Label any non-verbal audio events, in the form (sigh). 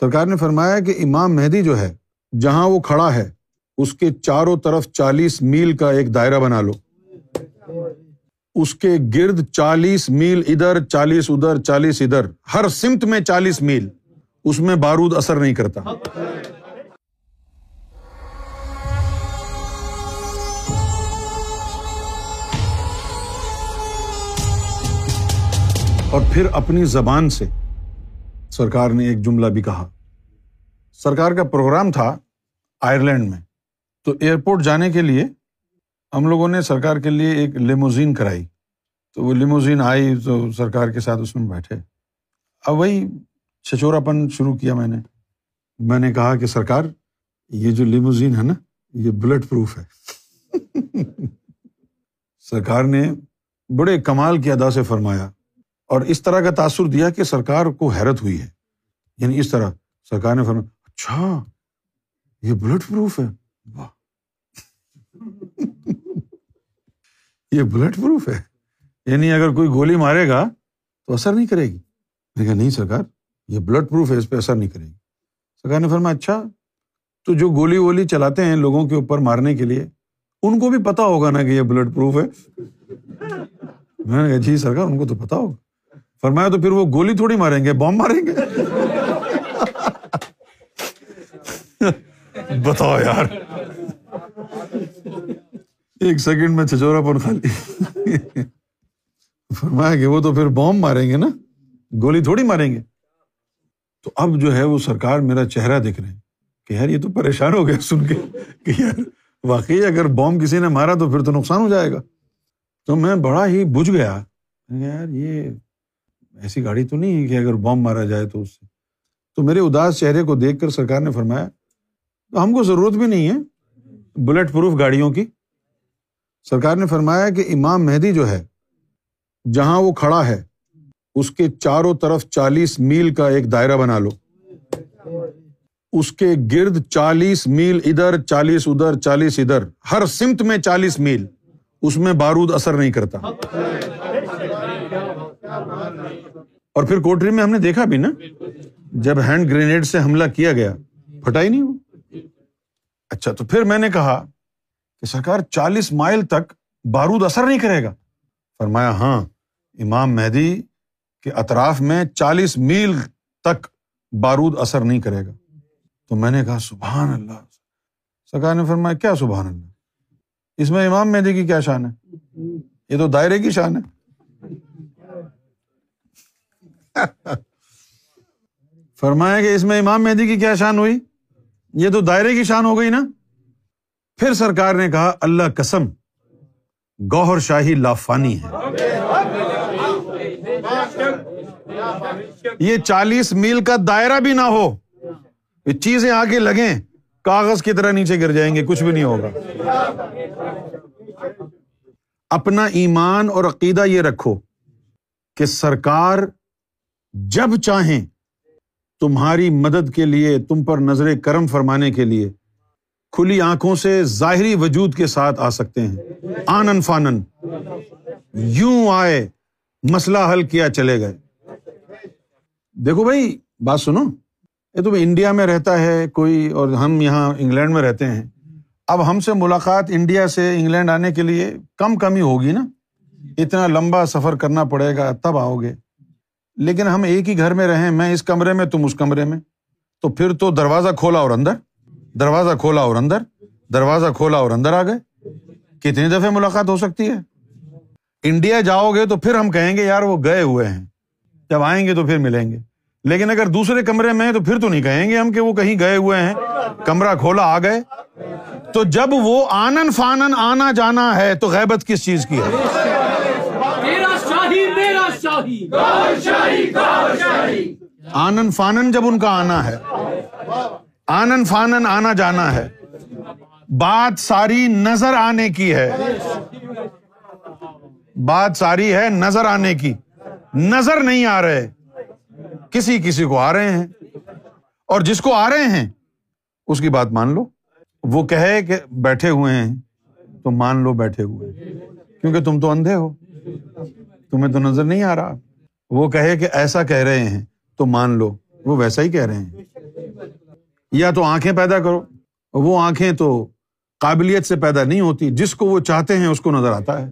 سرکار نے فرمایا کہ امام مہدی جو ہے، جہاں وہ کھڑا ہے، اس کے چاروں طرف چالیس میل کا ایک دائرہ بنا لو۔ اس کے گرد چالیس میل ادھر، چالیس ادھر چالیس ادھر، ہر سمت میں چالیس میل۔ اس میں بارود اثر نہیں کرتا۔ اور پھر اپنی زبان سے سرکار نے ایک جملہ بھی کہا۔ سرکار کا پروگرام تھا آئرلینڈ میں۔ تو ایئرپورٹ جانے کے لیے ہم لوگوں نے سرکار کے لیے ایک لیموزین کرائی۔ تو وہ لیموزین آئی تو سرکار کے ساتھ اس میں بیٹھے۔ اب وہی چھچورا پن شروع کیا میں نے۔ میں نے کہا کہ سرکار، یہ جو لیموزین ہے نا، یہ بلٹ پروف ہے۔ (laughs) سرکار نے بڑے کمال کی ادا سے فرمایا۔ اور اس طرح کا تاثر دیا کہ سرکار کو حیرت ہوئی ہے۔ یعنی اس طرح سرکار نے فرمایا اچھا یہ بلٹ پروف ہے۔ واہ۔ یہ بلٹ پروف ہے۔ یعنی اگر کوئی گولی مارے گا تو اثر نہیں کرے گی۔ میں کہا، نہیں سرکار، یہ بلڈ پروف ہے، اس پہ اثر نہیں کرے گی۔ سرکار نے فرمایا اچھا تو جو گولی وولی چلاتے ہیں لوگوں کے اوپر مارنے کے لیے، ان کو بھی پتا ہوگا نا کہ یہ بلڈ پروف ہے۔ میں نے کہا جی سرکار، ان کو تو پتا ہوگا۔ فرمایا تو پھر وہ گولی تھوڑی ماریں گے بام ماریں گے؟ بتاؤ یار۔ ایک سیکنڈ میں چھچورا پن خالی۔ فرمایا کہ وہ تو پھر بام ماریں گے نا، گولی تھوڑی ماریں گے۔ تو اب جو ہے وہ سرکار میرا چہرہ دیکھ رہے ہیں کہ یار یہ تو پریشان ہو گیا سن کے کہ یار واقعی اگر بام کسی نے مارا تو پھر تو نقصان ہو جائے گا۔ تو میں بڑا ہی بجھ گیا۔ یار یہ ایسی گاڑی تو نہیں ہے کہ اگر بام مارا جائے تو اس سے۔ تو میرے اداس چہرے کو دیکھ کر سرکار نے فرمایا ہم کو ضرورت بھی نہیں ہے بلٹ پروف گاڑیوں کی۔ سرکار نے فرمایا کہ امام مہدی جو ہے، جہاں وہ کھڑا ہے، اس کے چاروں طرف چالیس میل کا ایک دائرہ بنا لو۔ اس کے گرد چالیس میل ادھر، چالیس ادھر چالیس ادھر، ہر سمت میں چالیس میل۔ اس میں بارود اثر نہیں کرتا۔ اور پھر کوٹری میں ہم نے دیکھا بھی نا، جب ہینڈ گرینیڈ سے حملہ کیا گیا، پھٹا ہی نہیں وہ اچھا تو پھر میں نے کہا کہ سرکار چالیس مائل تک بارود اثر نہیں کرے گا۔ فرمایا ہاں امام مہدی کے اطراف میں چالیس میل تک بارود اثر نہیں کرے گا۔ تو میں نے کہا، سبحان اللہ۔ سرکار نے فرمایا، کیا سبحان اللہ؟ اس میں امام مہدی کی کیا شان ہے؟ یہ تو دائرے کی شان ہے۔ (laughs) فرمایا کہ اس میں امام مہدی کی کیا شان ہوئی؟ یہ تو دائرے کی شان ہو گئی نا۔ پھر سرکار نے کہا، اللہ قسم، گوہر شاہی لافانی ہے یہ چالیس میل کا دائرہ بھی نہ ہو۔ یہ چیزیں آگے لگیں، کاغذ کی طرح نیچے گر جائیں گے، کچھ بھی نہیں ہوگا۔ اپنا ایمان اور عقیدہ یہ رکھو کہ سرکار جب چاہیں تمہاری مدد کے لیے، تم پر نظر کرم فرمانے کے لیے کھلی آنکھوں سے ظاہری وجود کے ساتھ آ سکتے ہیں۔ آنن فانن، یوں آئے، مسئلہ حل کیا چلے گئے۔ دیکھو بھائی، بات سنو۔ یہ تو انڈیا میں رہتا ہے، کوئی اور ہم یہاں انگلینڈ میں رہتے ہیں۔ اب ہم سے ملاقات انڈیا سے انگلینڈ آنے کے لیے کم کم ہی ہوگی نا؟ اتنا لمبا سفر کرنا پڑے گا، تب آؤ گے۔ لیکن ہم ایک ہی گھر میں رہیں، میں اس کمرے میں، تم اس کمرے میں۔ تو پھر تو دروازہ کھولا اور اندر، دروازہ کھولا اور اندر، دروازہ کھولا اور اندر آ گئے۔ کتنی دفعہ ملاقات ہو سکتی ہے؟ انڈیا جاؤ گے تو پھر ہم کہیں گے، یار وہ گئے ہوئے ہیں۔ جب آئیں گے تو پھر ملیں گے۔ لیکن اگر دوسرے کمرے میں تو پھر تو نہیں کہیں گے ہم کہ وہ کہیں گئے ہوئے ہیں۔ کمرہ کھولا، آ گئے۔ تو جب وہ آنن فانن آنا جانا ہے تو غیبت کس چیز کی ہے؟ آنن فانن جب ان کا آنا ہے۔ آنن فانن آنا جانا ہے۔ بات ساری نظر آنے کی ہے۔ بات ساری ہے نظر آنے کی۔ نظر نہیں آ رہے۔ کسی کسی کو آ رہے ہیں۔ اور جس کو آ رہے ہیں اس کی بات مان لو۔ وہ کہے کہ بیٹھے ہوئے ہیں۔ تو مان لو بیٹھے ہوئے کیونکہ تم تو اندھے ہو۔ تمہیں تو نظر نہیں آ رہا؟ وہ کہے کہ ایسا کہہ رہے ہیں، تو مان لو، وہ ویسا ہی کہہ رہے ہیں۔ یا تو آنکھیں پیدا کرو، وہ آنکھیں تو قابلیت سے پیدا نہیں ہوتی، جس کو وہ چاہتے ہیں، اس کو نظر آتا ہے۔